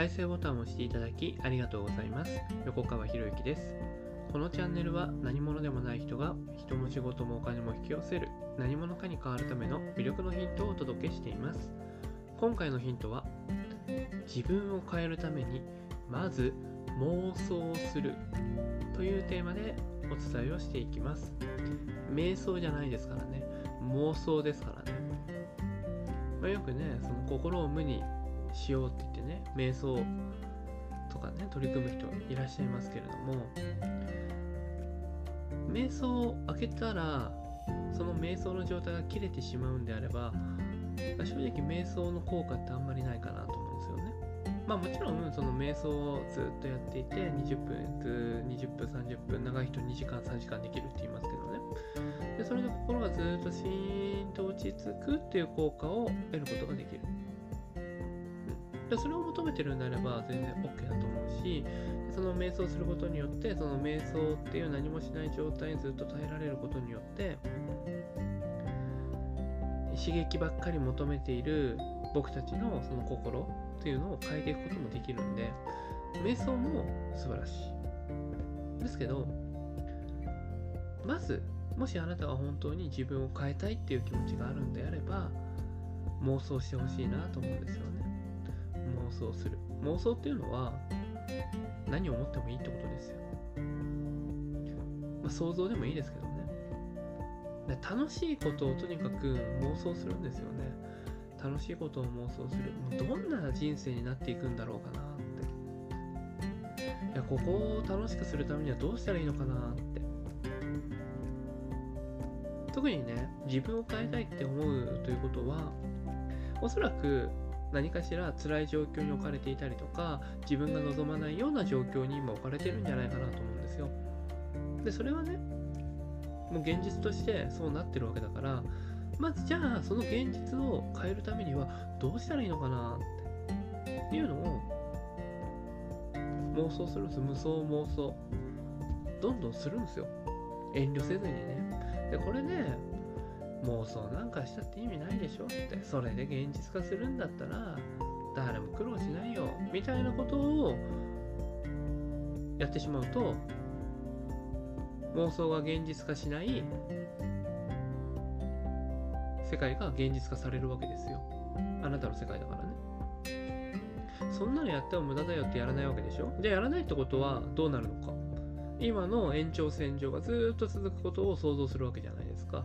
再生ボタンを押していただきありがとうございます。横川博之です。このチャンネルは何者でもない人が人も仕事もお金も引き寄せる何者かに変わるための魅力のヒントをお届けしています。今回のヒントは自分を変えるためにまず妄想するというテーマでお伝えをしていきます。瞑想じゃないですからね。妄想ですからね、まあ、よくねその心を無にしようって言ってね瞑想とかね取り組む人いらっしゃいますけれども瞑想を開けたらその瞑想の状態が切れてしまうんであれば正直瞑想の効果ってあんまりないかなと思うんですよね。まあもちろんその瞑想をずっとやっていて20分20分30分長い人2時間3時間できるって言いますけどね。でそれで心がずっとシーンと落ち着くっていう効果を得ることができる。でそれを求めてるんであれば全然 OK だと思うしその瞑想することによってその瞑想っていう何もしない状態にずっと耐えられることによって刺激ばっかり求めている僕たちのその心っていうのを変えていくこともできるんで瞑想も素晴らしい。ですけどまずもしあなたが本当に自分を変えたいっていう気持ちがあるんであれば妄想してほしいなと思うんですよね妄想する。妄想っていうのは何を思ってもいいってことですよ、まあ、想像でもいいですけどね。楽しいことをとにかく妄想するんですよね。楽しいことを妄想する。もうどんな人生になっていくんだろうかなって。いやここを楽しくするためにはどうしたらいいのかなって。特にね自分を変えたいって思うということはおそらく何かしら辛い状況に置かれていたりとか自分が望まないような状況に今置かれてるんじゃないかなと思うんですよ。でそれはねもう現実としてそうなってるわけだからまずじゃあその現実を変えるためにはどうしたらいいのかなっていうのを妄想するんです無双妄想。どんどんするんですよ。遠慮せずにね。でこれね妄想なんかしたって意味ないでしょって。それで現実化するんだったら誰も苦労しないよみたいなことをやってしまうと妄想が現実化しない世界が現実化されるわけですよ。あなたの世界だからね。そんなのやっても無駄だよってやらないわけでしょ。じゃあやらないってことはどうなるのか。今の延長線上がずっと続くことを想像するわけじゃないですか。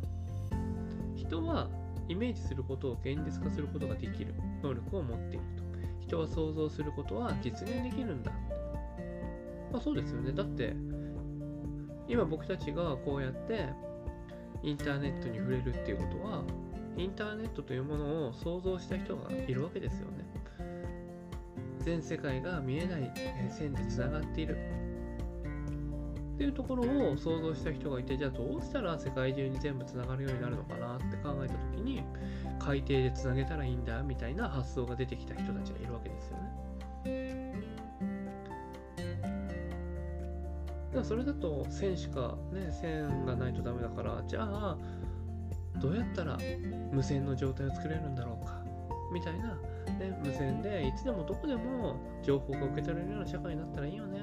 人はイメージすることを現実化することができる能力を持っていると。人は想像することは実現できるんだ。まあそうですよね。だって今僕たちがこうやってインターネットに触れるっていうことはインターネットというものを想像した人がいるわけですよね。全世界が見えない線でつながっている。っていうところを想像した人がいてじゃあどうしたら世界中に全部つながるようになるのかなって考えた時に海底でつなげたらいいんだみたいな発想が出てきた人たちがいるわけですよね。だからそれだと線しかね線がないとダメだからじゃあどうやったら無線の状態を作れるんだろうかみたいな、ね、無線でいつでもどこでも情報が受け取れるような社会になったらいいよね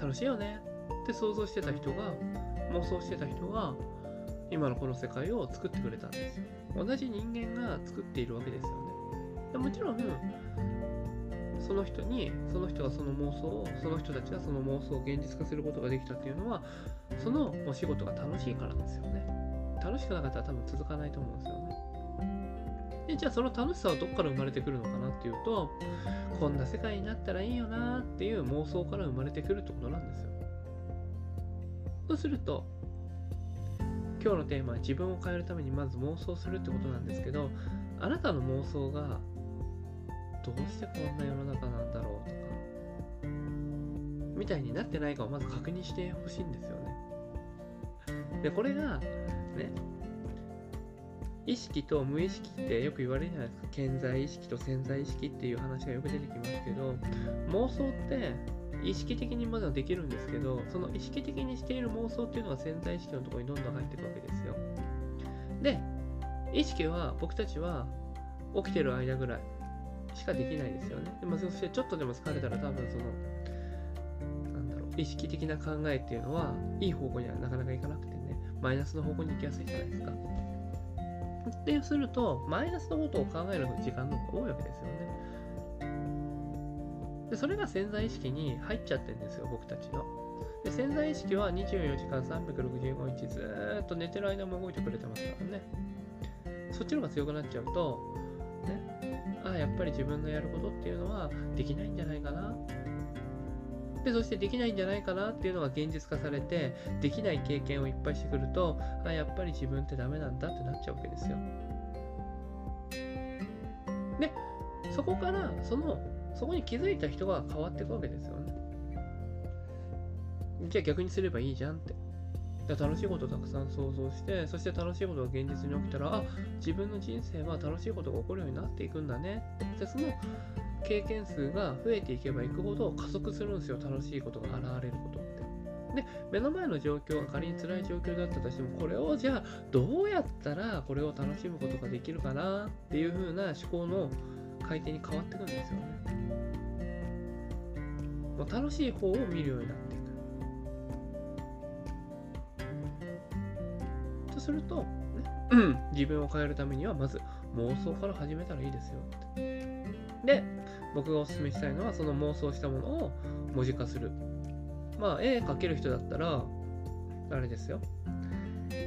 楽しいよね。って想像してた人が妄想してた人が今のこの世界を作ってくれたんですよ。同じ人間が作っているわけですよね。でもちろんその人にその人がその妄想をその人たちがその妄想を現実化することができたっていうのはそのお仕事が楽しいからですよね。楽しくなかったら多分続かないと思うんですよね。でじゃあその楽しさはどこから生まれてくるのかなっていうとこんな世界になったらいいよなっていう妄想から生まれてくるってことなんですよ。そうすると今日のテーマは自分を変えるためにまず妄想するってことなんですけどあなたの妄想がどうしてこんな世の中なんだろうとかみたいになってないかをまず確認してほしいんですよね。でこれがね意識と無意識ってよく言われるじゃないですか潜在意識と潜在意識っていう話がよく出てきますけど妄想って意識的にまだできるんですけどその意識的にしている妄想っていうのが潜在意識のところにどんどん入っていくわけですよで意識は僕たちは起きてる間ぐらいしかできないですよね。でもそしてちょっとでも疲れたら多分その、なんだろう、意識的な考えっていうのは、いい方向にはなかなかいかなくてね、マイナスの方向に行きやすいじゃないですか。ってすると、マイナスのことを考える時間の方が多いわけですよね。でそれが潜在意識に入っちゃってるんですよ、僕たちの。で潜在意識は24時間365日ずっと寝てる間も動いてくれてますからね。そっちの方が強くなっちゃうと、ね、ああ、やっぱり自分のやることっていうのはできないんじゃないかな。で、そしてできないんじゃないかなっていうのが現実化されて、できない経験をいっぱいしてくると、あ、やっぱり自分ってダメなんだってなっちゃうわけですよ。で、そこから、その、そこに気づいた人が変わっていくわけですよね。じゃあ逆にすればいいじゃんって。楽しいことをたくさん想像して、そして楽しいことが現実に起きたら、あ自分の人生は楽しいことが起こるようになっていくんだね。で、その経験数が増えていけばいくほど加速するんですよ、楽しいことが現れることって。で、目の前の状況が仮に辛い状況だったとしても、これをじゃあどうやったらこれを楽しむことができるかなっていう風な思考の回転に変わっていくんですよね。もう楽しい方を見るようになっていく。とすると、ね、自分を変えるためにはまず妄想から始めたらいいですよって。で、僕がおすすめしたいのはその妄想したものを文字化する。まあ、絵描ける人だったら、あれですよ。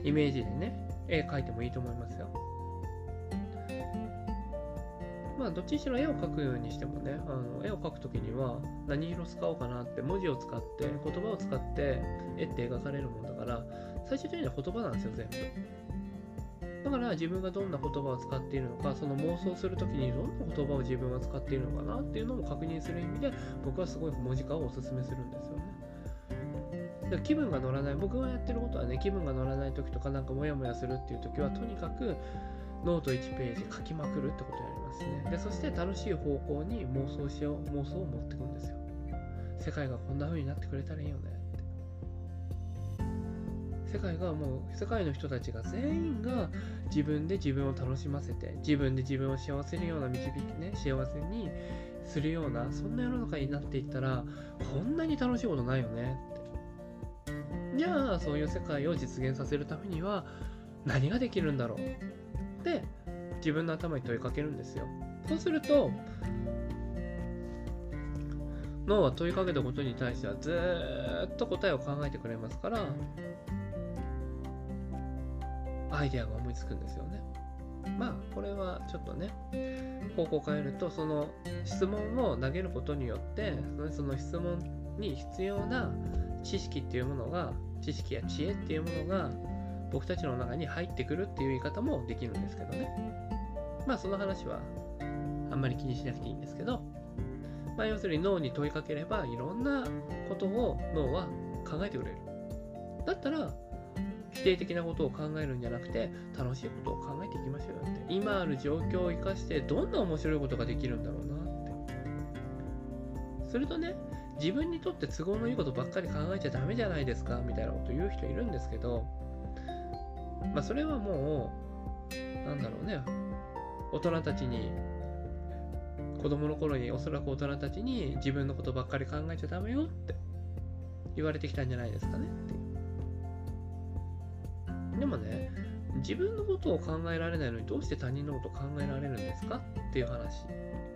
イメージでね、絵描いてもいいと思いますよ。まあ、どっちにしろ絵を描くようにしてもね、あの絵を描くときには何色使おうかなって文字を使って、言葉を使って絵って描かれるもんだから、最終的には言葉なんですよ、全部。だから自分がどんな言葉を使っているのか、その妄想するときにどんな言葉を自分は使っているのかなっていうのも確認する意味で、僕はすごい文字化をおすすめするんですよね。だ気分が乗らない、僕がやってることはね、気分が乗らない時とかなんかモヤモヤするっていう時は、とにかくノート1ページ書きまくるってことをやりますね。で、そして楽しい方向に妄想しよう、妄想を持ってくんですよ。世界がこんな風になってくれたらいいよね。世界がもう世界の人たちが全員が自分で自分を楽しませて自分で自分を幸せるような導きね幸せにするようなそんな世の中になっていったらこんなに楽しいことないよねって。じゃあそういう世界を実現させるためには何ができるんだろうって自分の頭に問いかけるんですよ。そうすると脳は問いかけたことに対してはずっと答えを考えてくれますからアイデアが思いつくんですよね。まあこれはちょっとね方向を変えるとその質問を投げることによってその質問に必要な知識っていうものが知識や知恵っていうものが僕たちの中に入ってくるっていう言い方もできるんですけどね。まあその話はあんまり気にしなくていいんですけど。まあ要するに脳に問いかければいろんなことを脳は考えてくれる。だったら否定的なことを考えるんじゃなくて楽しいことを考えていきましょうよって。今ある状況を生かしてどんな面白いことができるんだろうなって。するとね自分にとって都合のいいことばっかり考えちゃダメじゃないですかみたいなこと言う人いるんですけどまあそれはもうなんだろうね。大人たちに子供の頃におそらく大人たちに自分のことばっかり考えちゃダメよって言われてきたんじゃないですかねってでもね、自分のことを考えられないのにどうして他人のことを考えられるんですか？っていう話。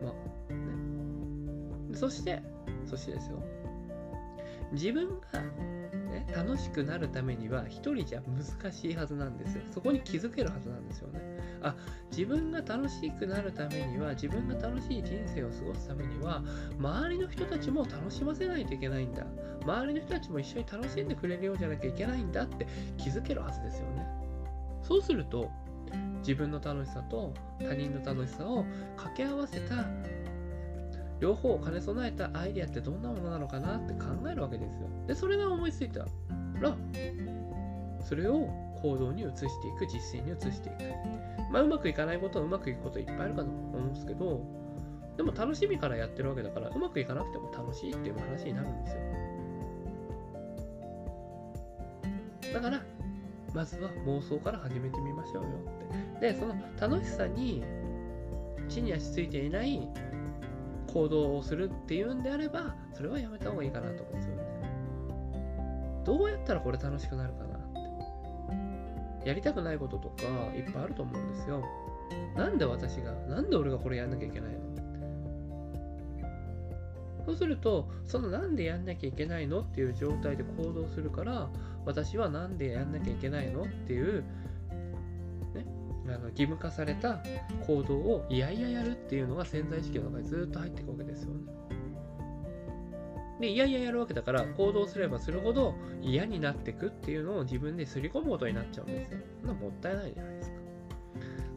まあ、ね。そして、そしてですよ。自分が、ね、楽しくなるためには一人じゃ難しいはずなんですよ。そこに気づけるはずなんですよね。あ、自分が楽しくなるためには、自分が楽しい人生を過ごすためには、周りの人たちも楽しませないといけないんだ。周りの人たちも一緒に楽しんでくれるようじゃなきゃいけないんだって気づけるはずですよね。そうすると、自分の楽しさと他人の楽しさを掛け合わせた両方を兼ね備えたアイデアってどんなものなのかなって考えるわけですよ。で、それが思いついたら、それを行動に移していく、実践に移していく。まあ、うまくいかないことはうまくいくこといっぱいあるかと思うんですけど、でも楽しみからやってるわけだから、うまくいかなくても楽しいっていう話になるんですよ。だから、まずは妄想から始めてみましょうよって。で、その楽しさに地に足ついていない行動をするっていうんであればそれはやめた方がいいかなと思うんですよね。どうやったらこれ楽しくなるかなって。やりたくないこととかいっぱいあると思うんですよ。なんで私がなんで俺がこれやんなきゃいけないの？そうすると、そのなんでやんなきゃいけないのっていう状態で行動するから、私はなんでやんなきゃいけないのっていう、ね、あの義務化された行動をいやいややるっていうのが潜在意識の中にずっと入っていくわけですよね。で、いやいややるわけだから、行動すればするほど嫌になってくっていうのを自分ですり込むことになっちゃうんですよ。そんなもったいないじゃないですか。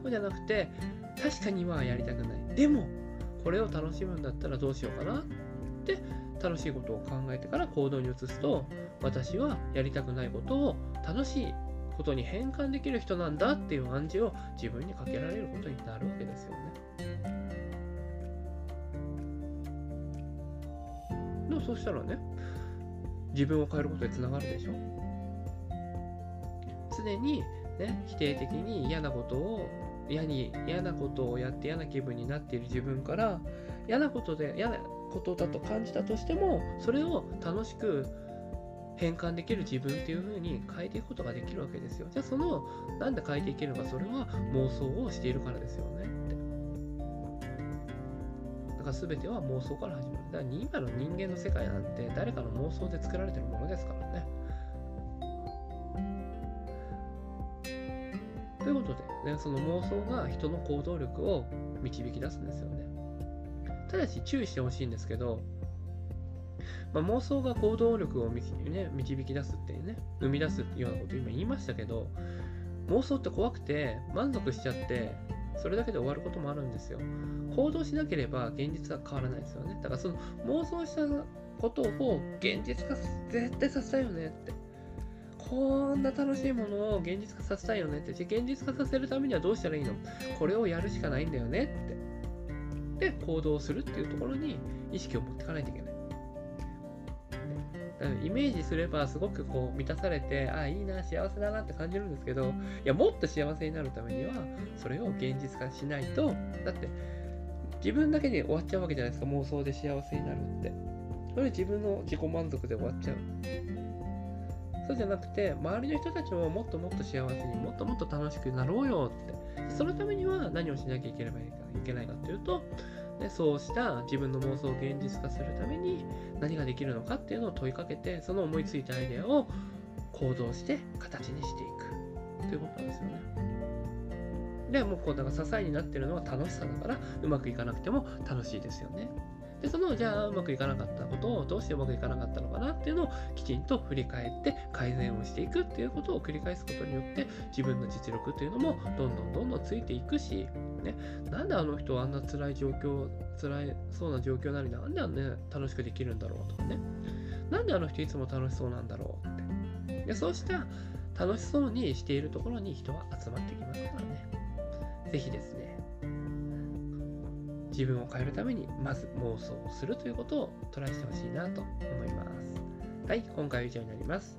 そうじゃなくて、確かに今はやりたくない。でも、これを楽しむんだったらどうしようかなって楽しいことを考えてから行動に移すと私はやりたくないことを楽しいことに変換できる人なんだっていう暗示を自分にかけられることになるわけですよね。でもそうしたらね自分を変えることにつながるでしょ常にね否定的に嫌なことを嫌に嫌なことをやって嫌な気分になっている自分から嫌なことで嫌なことだと感じたとしてもそれを楽しく変換できる自分っていう風に変えていくことができるわけですよ。じゃあそのなんで変えていけるのかそれは妄想をしているからですよねって。だから全ては妄想から始まる。だから今の人間の世界なんて誰かの妄想で作られてるものですからね。ということで、ね、その妄想が人の行動力を導き出すんですよね。ただし注意してほしいんですけど、まあ、妄想が行動力を、ね、導き出すっていうね、生み出すっていうようなこと今言いましたけど、妄想って怖くて満足しちゃって、それだけで終わることもあるんですよ。行動しなければ現実は変わらないですよね。だからその妄想したことを現実化絶対させたいよねって。こんな楽しいものを現実化させたいよねって。じゃ現実化させるためにはどうしたらいいの？これをやるしかないんだよねって。で行動するっていうところに意識を持っていかないといけない。イメージすればすごくこう満たされて、ああ、いいな、幸せだなって感じるんですけど、いや、もっと幸せになるためには、それを現実化しないと、だって、自分だけで終わっちゃうわけじゃないですか、妄想で幸せになるって。それ自分の自己満足で終わっちゃう。そうじゃなくて、周りの人たちももっともっと幸せにもっともっと楽しくなろうよって。そのためには何をしなきゃいけないかいけないかっていうと、ね、そうした自分の妄想を現実化するために何ができるのかっていうのを問いかけて、その思いついたアイデアを行動して形にしていくということなんですよね。で、もうこう、だか支えになってるのは楽しさだから、うまくいかなくても楽しいですよね。で、その、じゃあ、うまくいかなかったことを、どうしてうまくいかなかったのかなっていうのをきちんと振り返って改善をしていくっていうことを繰り返すことによって、自分の実力っていうのもどんどんどんどんついていくし、ね、なんであの人はあんな辛い状況、辛いそうな状況なのになんであんな、ね、楽しくできるんだろうとかね。なんであの人いつも楽しそうなんだろうって。でそうした楽しそうにしているところに人は集まってきますからね。ぜひですね、自分を変えるためにまず妄想をするということをトライしてほしいなと思います。はい、今回は以上になります。